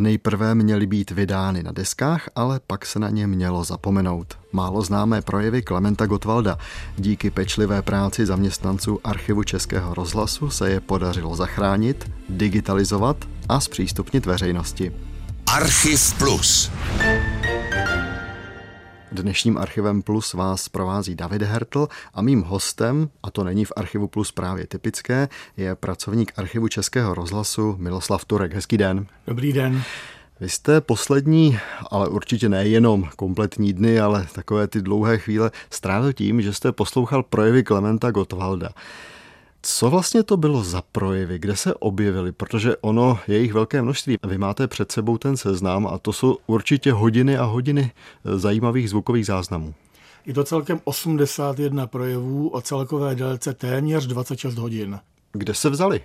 Nejprve měly být vydány na deskách, ale pak se na ně mělo zapomenout. Málo známé projevy Klementa Gottwalda. Díky pečlivé práci zaměstnanců archivu Českého rozhlasu se je podařilo zachránit, digitalizovat a zpřístupnit veřejnosti. Archiv Plus. Dnešním Archivem Plus vás provází David Hertl a mým hostem, a to není v Archivu Plus právě typické, je pracovník Archivu Českého rozhlasu Miloslav Turek. Hezký den. Dobrý den. Vy jste poslední, ale určitě nejenom kompletní dny, ale takové ty dlouhé chvíle strávil tím, že jste poslouchal projevy Klementa Gottwalda. Co vlastně to bylo za projevy, kde se objevily? Protože ono je jich velké množství. Vy máte před sebou ten seznam a to jsou určitě hodiny a hodiny eh, zajímavých zvukových záznamů. Je to celkem 81 projevů o celkové délce téměř 26 hodin. Kde se vzali?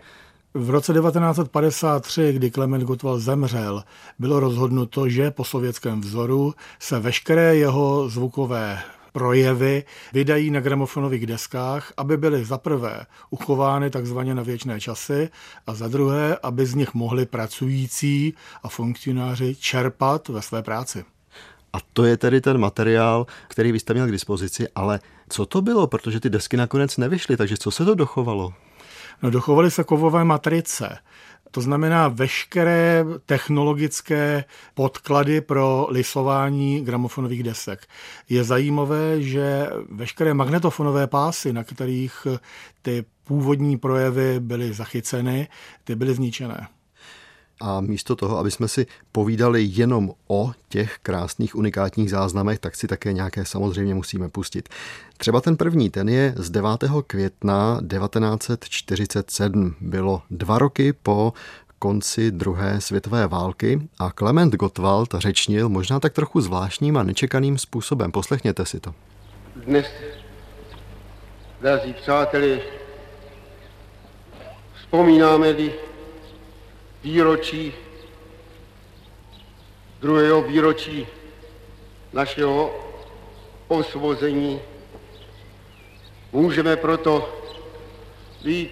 V roce 1953, kdy Klement Gottwald zemřel, bylo rozhodnuto, že po sovětském vzoru se veškeré jeho zvukové projevy vydají na gramofonových deskách, aby byly za prvé uchovány takzvaně na věčné časy a za druhé, aby z nich mohli pracující a funkcionáři čerpat ve své práci. A to je tedy ten materiál, který vy jste měl k dispozici, ale co to bylo, protože ty desky nakonec nevyšly, takže co se to dochovalo? No, dochovaly se kovové matrice. To znamená veškeré technologické podklady pro lisování gramofonových desek. Je zajímavé, že veškeré magnetofonové pásy, na kterých ty původní projevy byly zachyceny, ty byly zničené. A místo toho, aby jsme si povídali jenom o těch krásných unikátních záznamech, tak si také nějaké samozřejmě musíme pustit. Třeba ten první, ten je z 9. května 1947. Bylo dva roky po konci druhé světové války a Klement Gottwald řečnil možná tak trochu zvláštním a nečekaným způsobem. Poslechněte si to. Dnes, drazí přáteli, vzpomínáme-li výročí, druhého výročí našeho osvobození. Můžeme proto být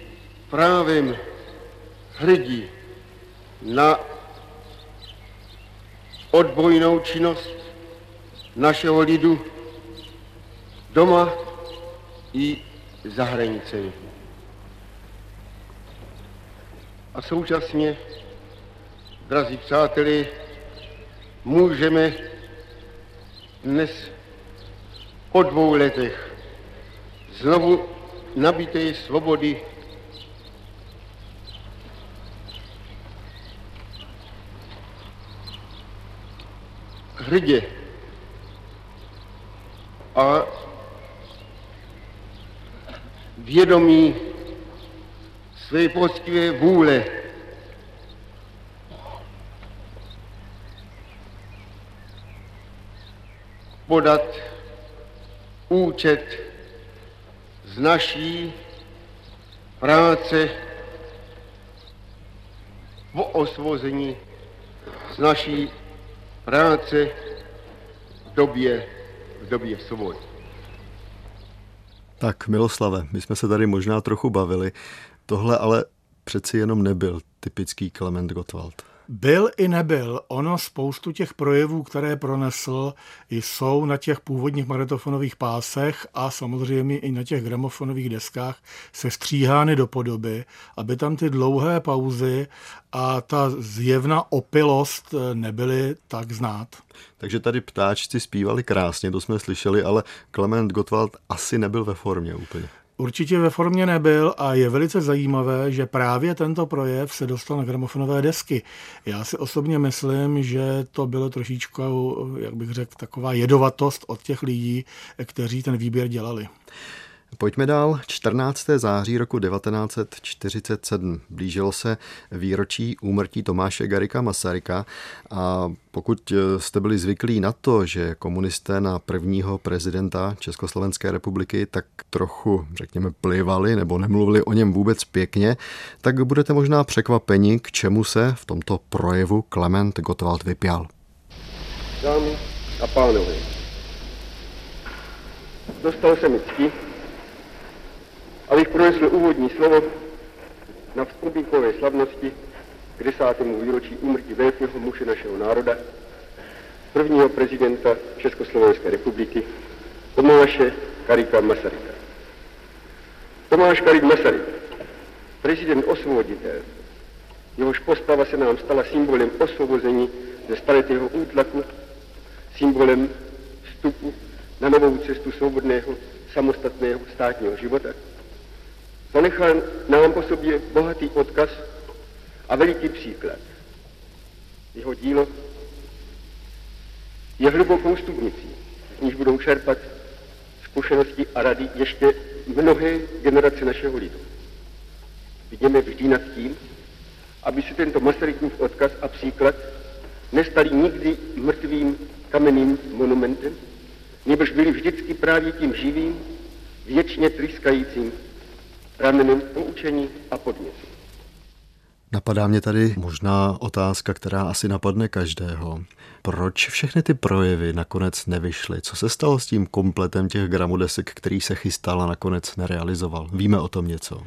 právem hrdí na odbojnou činnost našeho lidu doma i za hranicemi. A současně drazí přáteli, můžeme dnes po dvou letech znovu nabité svobody hrdě a vědomí své poctivé vůle podat účet z naší práce v osvození, z naší práce v době, v době svobody. Tak, Miloslave, my jsme se tady možná trochu bavili. Tohle ale přeci jenom nebyl typický Klement Gottwald. Byl i nebyl. Ono spoustu těch projevů, které pronesl, jsou na těch původních magnetofonových pásech a samozřejmě i na těch gramofonových deskách se stříhány do podoby, aby tam ty dlouhé pauzy a ta zjevná opilost nebyly tak znát. Takže tady ptáčci zpívali krásně, to jsme slyšeli, ale Klement Gottwald asi nebyl ve formě úplně. Určitě ve formě nebyl a je velice zajímavé, že právě tento projev se dostal na gramofonové desky. Já si osobně myslím, že to bylo trošičku, jak bych řekl, taková jedovatost od těch lidí, kteří ten výběr dělali. Pojďme dál. 14. září roku 1947 blížilo se výročí úmrtí Tomáše Garika Masaryka a pokud jste byli zvyklí na to, že komunisté na prvního prezidenta Československé republiky tak trochu, řekněme, plivali nebo nemluvili o něm vůbec pěkně, tak budete možná překvapeni, k čemu se v tomto projevu Klement Gottwald vypěl. Dámy a pánové, dostal se mi cti abych pronesl úvodní slovo na vzpomínkové slavnosti k desátému výročí úmrtí velkého muže našeho národa, prvního prezidenta Československé republiky, Tomáše Karika Masaryka. Tomáš Karik Masaryk, prezident osvoboditel, jehož postava se nám stala symbolem osvobození ze staletého útlaku, symbolem vstupu na novou cestu svobodného, samostatného státního života, zanechal nám po sobě bohatý odkaz a veliký příklad. Jeho dílo je hlubokou stupnicí, z níž budou čerpat zkušenosti a rady ještě mnohé generace našeho lidu. Vidíme vždy nad tím, aby se tento Masarykův odkaz a příklad nestali nikdy mrtvým kamenným monumentem, nebož byli vždycky právě tím živým, věčně tryskajícím pramenem poučení a podnětu. Napadá mě tady možná otázka, která asi napadne každého. Proč všechny ty projevy nakonec nevyšly? Co se stalo s tím kompletem těch gramodesek, který se chystal a nakonec nerealizoval? Víme o tom něco?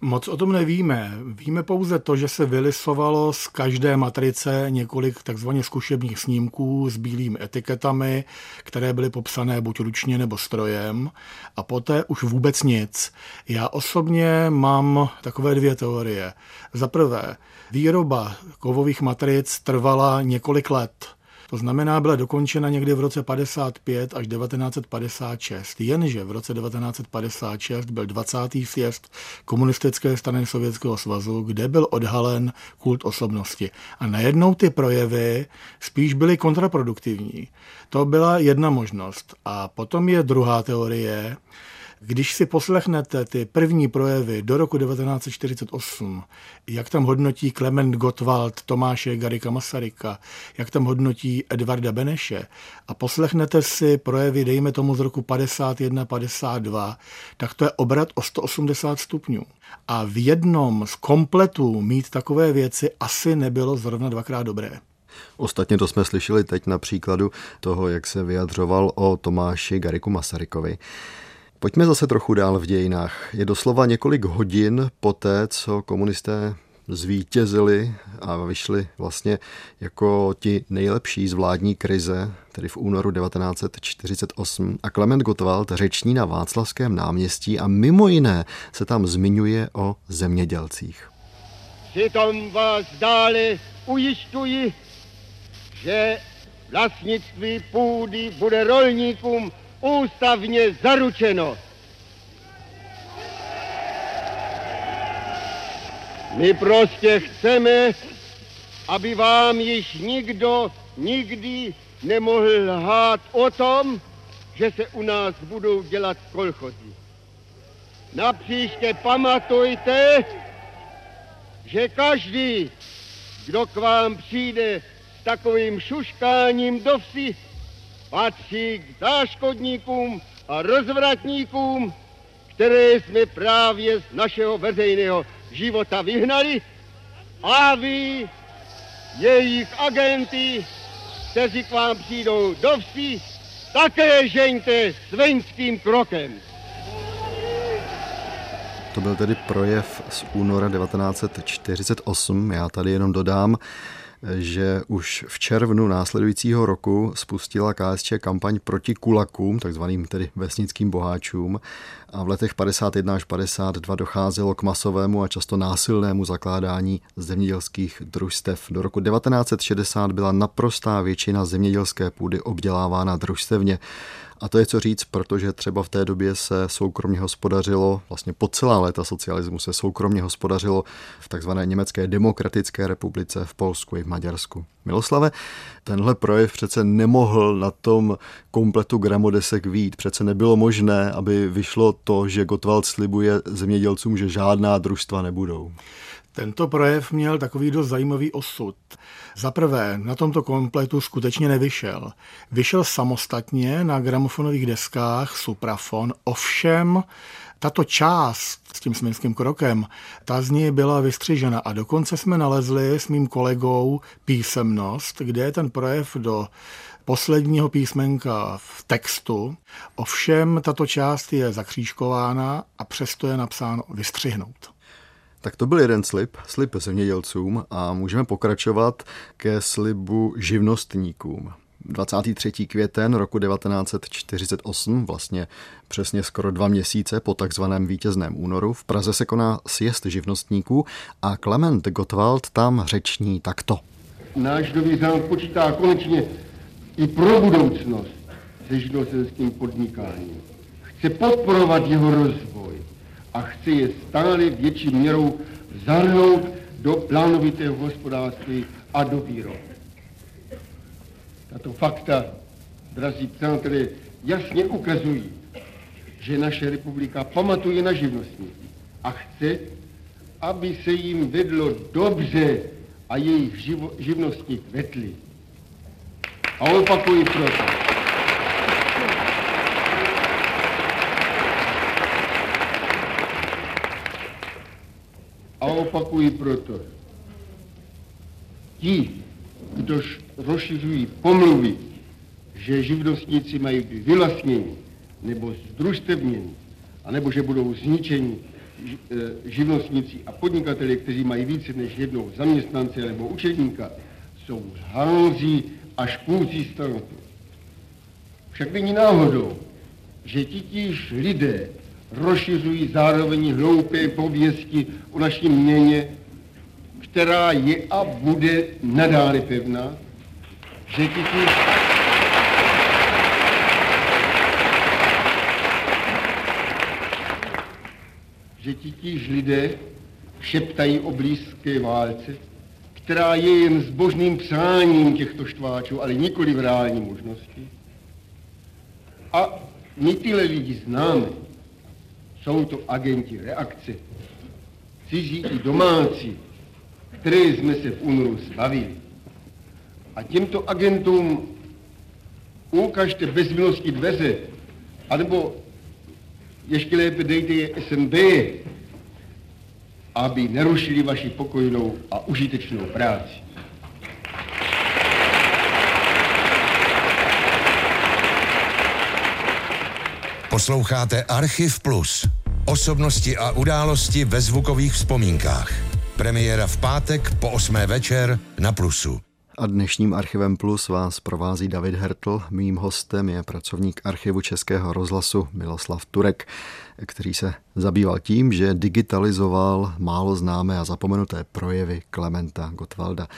Moc o tom nevíme. Víme pouze to, že se vylisovalo z každé matrice několik takzvaně zkušebních snímků s bílými etiketami, které byly popsané buď ručně nebo strojem a poté už vůbec nic. Já osobně mám takové dvě teorie. Za prvé, výroba kovových matric trvala několik let. To znamená, byla dokončena někdy v roce 55 až 1956. Jenže v roce 1956 byl 20. sjezd komunistické strany Sovětského svazu, kde byl odhalen kult osobnosti. A najednou ty projevy spíš byly kontraproduktivní. To byla jedna možnost. A potom je druhá teorie, když si poslechnete ty první projevy do roku 1948, jak tam hodnotí Klement Gottwald Tomáše Garika Masaryka, jak tam hodnotí Edvarda Beneše a poslechnete si projevy, dejme tomu z roku 51-52, tak to je obrat o 180 stupňů. A v jednom z kompletů mít takové věci asi nebylo zrovna dvakrát dobré. Ostatně to jsme slyšeli teď na příkladu toho, jak se vyjadřoval o Tomáši Gariku Masarykovi. Pojďme zase trochu dál v dějinách. Je doslova několik hodin poté, co komunisté zvítězili a vyšli vlastně jako ti nejlepší z vládní krize, tedy v únoru 1948. A Klement Gottwald řeční na Václavském náměstí a mimo jiné se tam zmiňuje o zemědělcích. Přitom vás dále ujišťuji, že vlastnictví půdy bude rolníkům ústavně zaručeno. My prostě chceme, aby vám již nikdo nikdy nemohl lhát o tom, že se u nás budou dělat kolchozy. Napříště pamatujte, že každý, kdo k vám přijde s takovým šuškáním do vsi, patří k záškodníkům a rozvratníkům, které jsme právě z našeho veřejného života vyhnali a vy, jejich agenty, kteří k vám přijdou do vsi, také žeňte svenským krokem. To byl tedy projev z února 1948. Já tady jenom dodám, že už v červnu následujícího roku spustila KSČ kampaň proti kulakům, takzvaným tedy vesnickým boháčům a v letech 51 až 52 docházelo k masovému a často násilnému zakládání zemědělských družstev. Do roku 1960 byla naprostá většina zemědělské půdy obdělávána družstevně a to je co říct, protože třeba v té době se soukromně hospodařilo, vlastně po celá léta socialismu se soukromně hospodařilo v takzvané Německé demokratické republice v Polsku i v Maďarsku. Miloslave, tenhle projev přece nemohl na tom kompletu gramodesek vít. Přece nebylo možné, aby vyšlo to, že Gottwald slibuje zemědělcům, že žádná družstva nebudou. Tento projev měl takový dost zajímavý osud. Za prvé, na tomto kompletu skutečně nevyšel. Vyšel samostatně na gramofonových deskách Suprafon, ovšem tato část s tím směnským krokem, ta z ní byla vystřižena a dokonce jsme nalezli s mým kolegou písemnost, kde je ten projev do posledního písmenka v textu. Ovšem tato část je zakřížkována a přesto je napsáno vystřihnout. Tak to byl jeden slib, slib zemědělcům a můžeme pokračovat ke slibu živnostníkům. 23. květen roku 1948, vlastně přesně skoro dva měsíce po takzvaném vítězném únoru, v Praze se koná sjezd živnostníků a Klement Gottwald tam řeční takto. Náš nový zámek počítá konečně i pro budoucnost se živnostenským podnikáním. Chce podporovat jeho rozvoj a chce je stále větší měrou zahrnout do plánovitého hospodářství a do výroby. Tato fakta, drazí přátelé, jasně ukazují, že naše republika pamatuje na živnostníky a chce, aby se jim vedlo dobře a jejich živo, živnosti kvetly. A opakuji proto. A opakuji proto. Ti, kdož rozšiřují pomluvy, že živnostníci mají být vylastněni nebo združstevněni, anebo že budou zničeni e, živnostníci a podnikateli, kteří mají více než jednou zaměstnance nebo učedníka, jsou hanzí a škůlcí státu. Však není náhodou, že titíž lidé rozšiřují zároveň hloupé pověsti o naší měně, která je a bude nadále pevná, že titíž že titíž lidé šeptají o blízké válce, která je jen zbožným přáním těchto štváčů, ale nikoli v reální možnosti. A my tyhle lidi známe. Jsou to agenti reakce, cizí i domácí, které jsme se v únoru zbavili. A těmto agentům ukažte bez milosti dveře, anebo ještě lépe dejte je SNB, aby nerušili vaši pokojnou a užitečnou práci. Posloucháte Archiv Plus. Osobnosti a události ve zvukových vzpomínkách. Premiéra v pátek po 8. večer na Plusu. A dnešním Archivem Plus vás provází David Hertl. Mým hostem je pracovník archivu Českého rozhlasu Miloslav Turek, který se zabýval tím, že digitalizoval málo známé a zapomenuté projevy Klementa Gottwalda.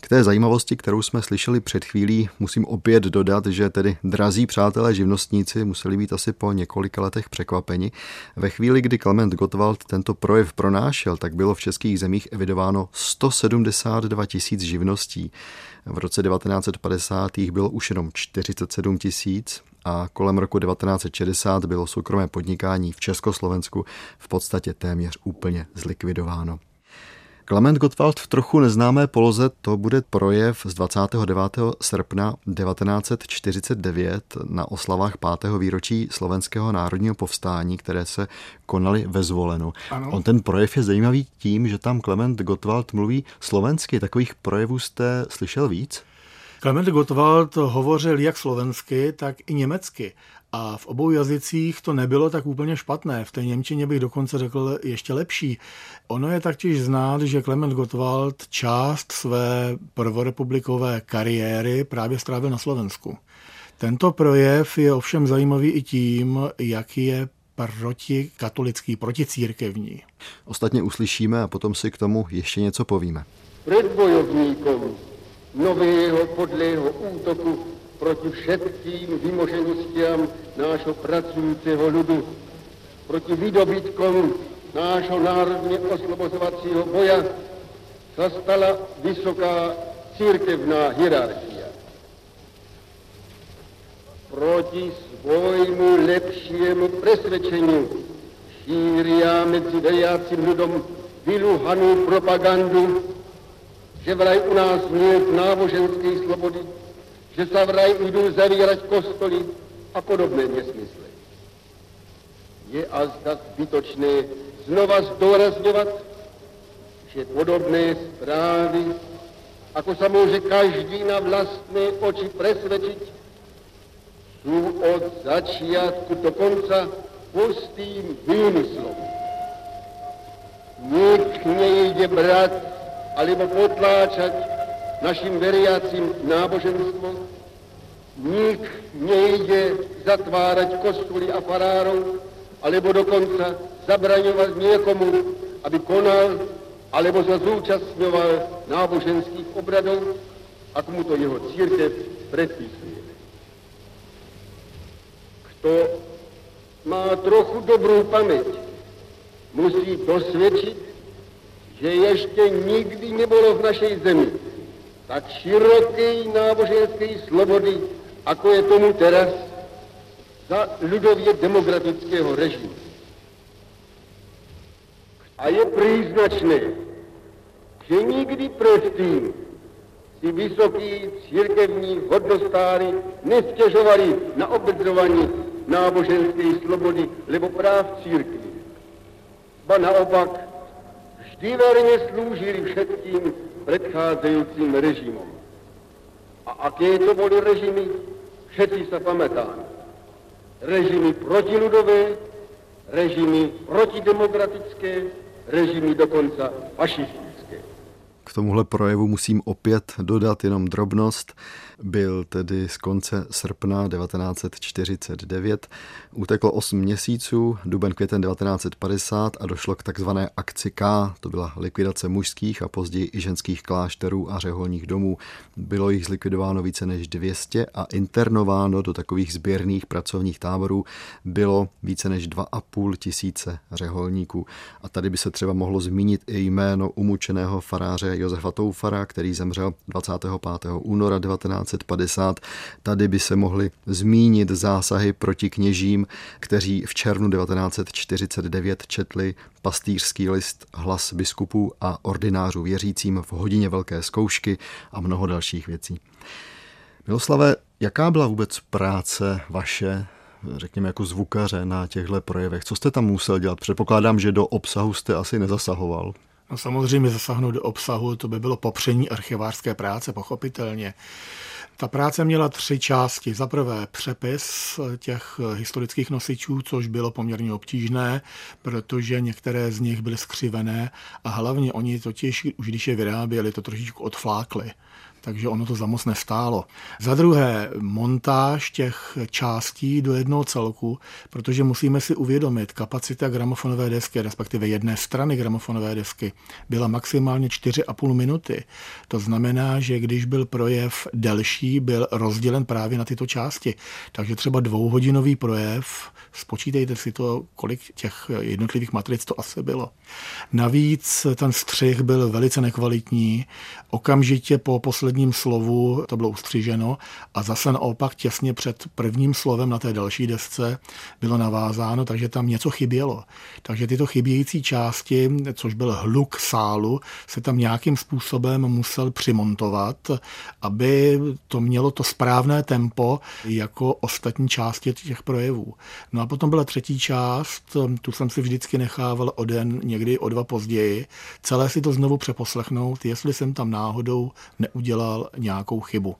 K té zajímavosti, kterou jsme slyšeli před chvílí, musím opět dodat, že tedy drazí přátelé živnostníci museli být asi po několika letech překvapeni. Ve chvíli, kdy Klement Gottwald tento projev pronášel, tak bylo v českých zemích evidováno 172 tisíc živností. V roce 1950. bylo už jenom 47 tisíc a kolem roku 1960 bylo soukromé podnikání v Československu v podstatě téměř úplně zlikvidováno. Klement Gottwald v trochu neznámé poloze, to bude projev z 29. srpna 1949 na oslavách 5. výročí slovenského národního povstání, které se konaly ve Zvolenu. Ano. On ten projev je zajímavý tím, že tam Klement Gottwald mluví slovensky. Takových projevů jste slyšel víc? Klement Gottwald hovořil jak slovensky, tak i německy. A v obou jazycích to nebylo tak úplně špatné. V té Němčině bych dokonce řekl ještě lepší. Ono je taktiž znát, že Klement Gottwald část své prvorepublikové kariéry právě strávil na Slovensku. Tento projev je ovšem zajímavý i tím, jaký je proti katolický, proti církevní. Ostatně uslyšíme a potom si k tomu ještě něco povíme. Před bojovníkom nového podlého útoku proti všetkým vymoženostiam nášho pracujúceho ľudu, proti výdobytkom nášho národne oslobozovacího boja sa stala vysoká církevná hierarchia. Proti svojmu lepšiemu presvedčeniu šíria medzi veriacim ľudom vyluhanú propagandu, že vraj u nás nie je náboženskej slobody, že sa vraj idú zavírať kostoly a podobné nesmysly. Je a zda zbytočné znova zdôrazňovať, že podobné správy, ako sa môže každý na vlastné oči presvedčiť, sú od začiatku do konca pustým výmyslom. Nik nejde brát alebo potláčať našim veriacim náboženstvo. Nik nejde zatvárať kostoly a farárov, alebo dokonca zabraňovať niekomu, aby konal alebo sa zúčastňoval náboženských obradov, ako mu to jeho církev predpisuje. Kto má trochu dobrú pamäť, musí dosvedčiť, že ešte nikdy nebolo v našej zemi tak širokej náboženskej slobody, ako je tomu teraz za ľudovie demokratického režimu. A je príznačné, že nikdy predtým si vysokí církevní hodnostári nestežovali na obmedzovanie náboženskej slobody nebo práv církvy. Ba naopak, vždy verne slúžili všetkým predchádzajúcim režimom. A aké to boli režimy, všetci sa pamätáme. Režimy protiludové, režimy protidemokratické, režimy dokonca fašistické. K tomuhle projevu musím opět dodat jenom drobnost byl tedy z konce srpna 1949. Uteklo 8 měsíců, duben květen 1950 a došlo k takzvané akci K. To byla likvidace mužských a později i ženských klášterů a řeholních domů. Bylo jich zlikvidováno více než 200 a internováno do takových sběrných pracovních táborů bylo více než 2,5 tisíce řeholníků. A tady by se třeba mohlo zmínit i jméno umučeného faráře Josefa Toufara, který zemřel 25. února 19 1950. Tady by se mohly zmínit zásahy proti kněžím, kteří v červnu 1949 četli pastýřský list hlas biskupů a ordinářů věřícím v hodině velké zkoušky a mnoho dalších věcí. Miloslave, jaká byla vůbec práce vaše řekněme jako zvukaře na těchto projevech? Co jste tam musel dělat? Předpokládám, že do obsahu jste asi nezasahoval. No samozřejmě zasáhnout do obsahu, to by bylo popření archivářské práce, pochopitelně. Ta práce měla tři části. Za prvé přepis těch historických nosičů, což bylo poměrně obtížné, protože některé z nich byly skřivené a hlavně oni totiž, už když je vyráběli, to trošičku odflákli takže ono to za moc nestálo. Za druhé, montáž těch částí do jednoho celku, protože musíme si uvědomit, kapacita gramofonové desky, respektive jedné strany gramofonové desky, byla maximálně 4,5 minuty. To znamená, že když byl projev delší, byl rozdělen právě na tyto části. Takže třeba dvouhodinový projev, spočítejte si to, kolik těch jednotlivých matric to asi bylo. Navíc ten střih byl velice nekvalitní. Okamžitě po poslední posledním slovu to bylo ustřiženo a zase naopak těsně před prvním slovem na té další desce bylo navázáno, takže tam něco chybělo. Takže tyto chybějící části, což byl hluk sálu, se tam nějakým způsobem musel přimontovat, aby to mělo to správné tempo jako ostatní části těch projevů. No a potom byla třetí část, tu jsem si vždycky nechával o den, někdy o dva později, celé si to znovu přeposlechnout, jestli jsem tam náhodou neudělal udělal nějakou chybu.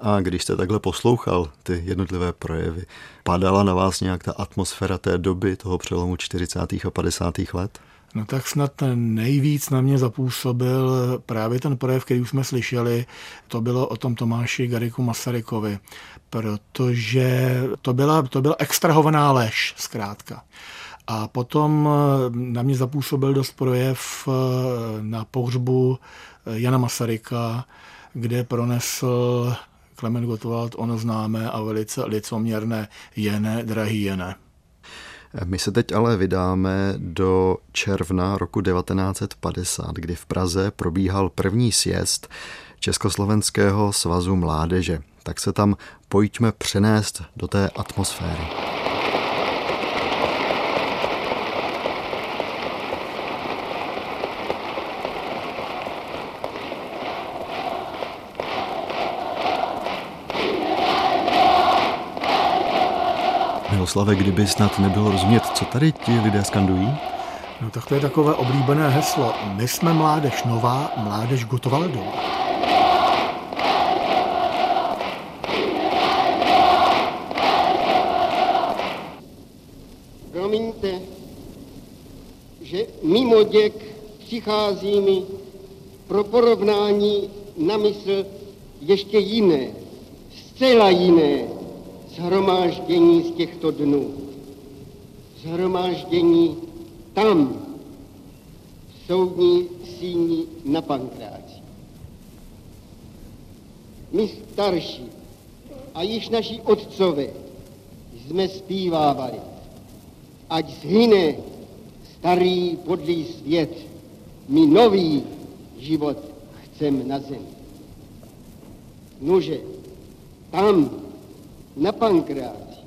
A když jste takhle poslouchal ty jednotlivé projevy, padala na vás nějak ta atmosféra té doby, toho přelomu 40. a 50. let? No tak snad nejvíc na mě zapůsobil právě ten projev, který už jsme slyšeli, to bylo o tom Tomáši Gariku Masarykovi, protože to byla, to byla extrahovaná lež, zkrátka. A potom na mě zapůsobil dost projev na pohřbu Jana Masaryka, kde pronesl Klement Gottwald ono známé a velice licoměrné jene, drahý jene. My se teď ale vydáme do června roku 1950, kdy v Praze probíhal první sjezd Československého svazu mládeže. Tak se tam pojďme přenést do té atmosféry. Miloslave, kdyby snad nebylo rozumět, co tady ti lidé skandují? No tak to je takové oblíbené heslo. My jsme mládež nová, mládež Gotwaldová. Promiňte, že mimo mimo děk přichází mi pro porovnání na mysl ještě jiné, zcela jiné zhromáždění z těchto dnů. Zhromáždění tam, v soudní síni na Pankráci. My starší a již naši otcové jsme zpívávali, ať zhyne starý podlý svět, my nový život chcem na zemi. Nože, tam, na Pankráci,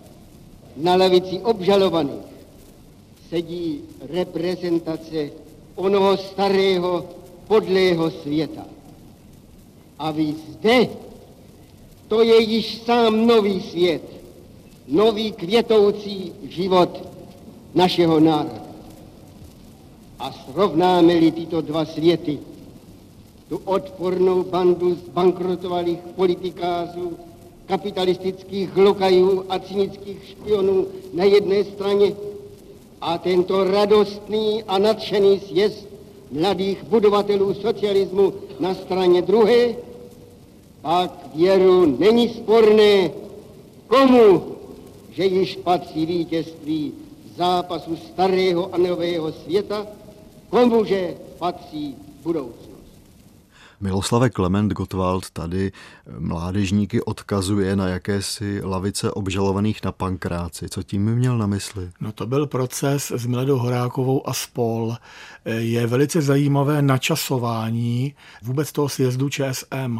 na lavici obžalovaných, sedí reprezentace onoho starého podlého světa. A vy zde, to je již sám nový svět, nový květoucí život našeho národa. A srovnáme-li tyto dva světy, tu odpornou bandu zbankrotovalých politikářů, kapitalistických lokajů a cynických špionů na jedné straně a tento radostný a nadšený sjezd mladých budovatelů socialismu na straně druhé, pak věru není sporné, komu, že již patří vítězství zápasu starého a nového světa, komu že patří budoucnost. Miloslave Klement Gottwald tady mládežníky odkazuje na jakési lavice obžalovaných na pankráci. Co tím měl na mysli? No to byl proces s Miledou Horákovou a spol. Je velice zajímavé načasování vůbec toho sjezdu ČSM.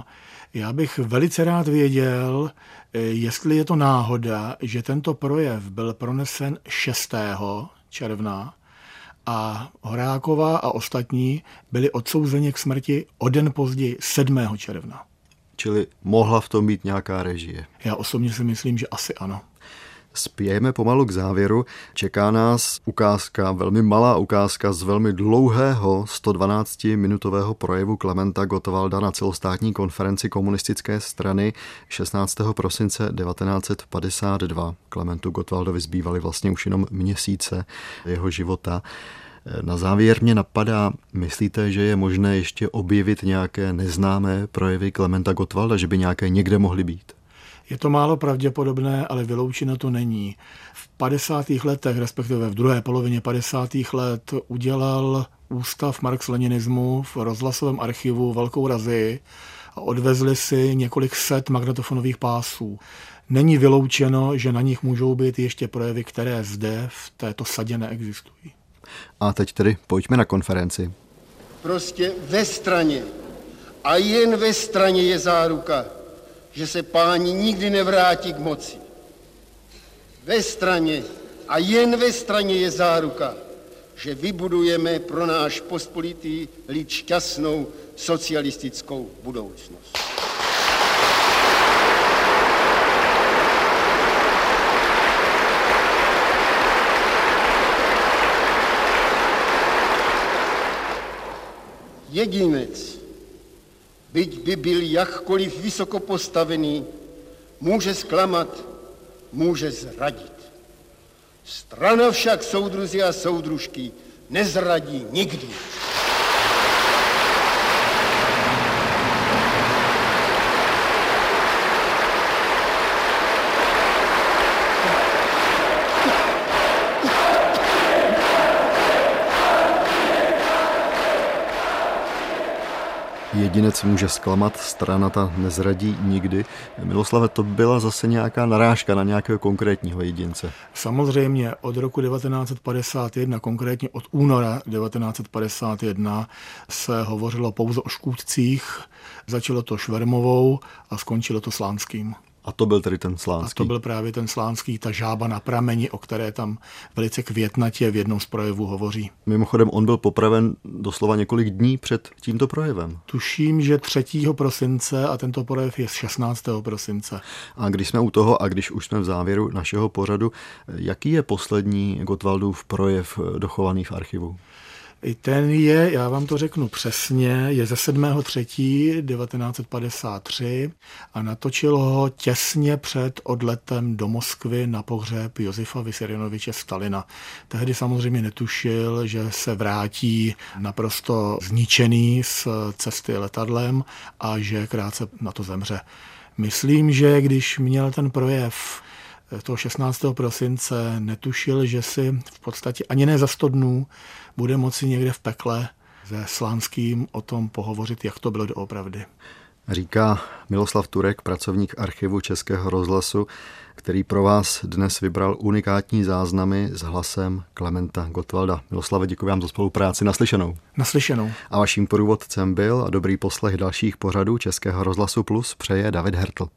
Já bych velice rád věděl, jestli je to náhoda, že tento projev byl pronesen 6. června a Horáková a ostatní byli odsouzeni k smrti o den později 7. června. Čili mohla v tom být nějaká režie? Já osobně si myslím, že asi ano. Spějeme pomalu k závěru. Čeká nás ukázka, velmi malá ukázka z velmi dlouhého 112-minutového projevu Klementa Gottwalda na celostátní konferenci komunistické strany 16. prosince 1952. Klementu Gottwaldovi zbývaly vlastně už jenom měsíce jeho života. Na závěr mě napadá, myslíte, že je možné ještě objevit nějaké neznámé projevy Klementa Gottwalda, že by nějaké někde mohly být? Je to málo pravděpodobné, ale vyloučeno to není. V 50. letech, respektive v druhé polovině 50. let, udělal Ústav marx-leninismu v rozhlasovém archivu velkou razy a odvezli si několik set magnetofonových pásů. Není vyloučeno, že na nich můžou být ještě projevy, které zde v této sadě neexistují. A teď tedy pojďme na konferenci. Prostě ve straně a jen ve straně je záruka, že se páni nikdy nevrátí k moci. Ve straně a jen ve straně je záruka, že vybudujeme pro náš pospolitý lid šťastnou socialistickou budoucnost. Jedinec, byť by byl jakkoliv vysoko postavený, může zklamat, může zradit. Strana však soudruzi a soudružky nezradí nikdy. Jedinec může zklamat, strana ta nezradí nikdy. Miloslave, to byla zase nějaká narážka na nějakého konkrétního jedince. Samozřejmě od roku 1951, konkrétně od února 1951, se hovořilo pouze o škůdcích. Začalo to Švermovou a skončilo to Slánským. A to byl tedy ten slánský. A to byl právě ten slánský, ta žába na prameni, o které tam velice květnatě v jednom z projevů hovoří. Mimochodem, on byl popraven doslova několik dní před tímto projevem. Tuším, že 3. prosince a tento projev je z 16. prosince. A když jsme u toho a když už jsme v závěru našeho pořadu, jaký je poslední Gottwaldův projev dochovaný v archivu? I ten je, já vám to řeknu přesně, je ze 7.3.1953 a natočil ho těsně před odletem do Moskvy na pohřeb Josefa Vysarionoviče Stalina. Tehdy samozřejmě netušil, že se vrátí naprosto zničený z cesty letadlem a že krátce na to zemře. Myslím, že když měl ten projev toho 16. prosince netušil, že si v podstatě ani ne za 100 dnů bude moci někde v pekle se Slánským o tom pohovořit, jak to bylo doopravdy. Říká Miloslav Turek, pracovník archivu Českého rozhlasu, který pro vás dnes vybral unikátní záznamy s hlasem Klementa Gottwalda. Miloslave, děkuji vám za spolupráci. Naslyšenou. Naslyšenou. A vaším průvodcem byl a dobrý poslech dalších pořadů Českého rozhlasu Plus přeje David Hertl.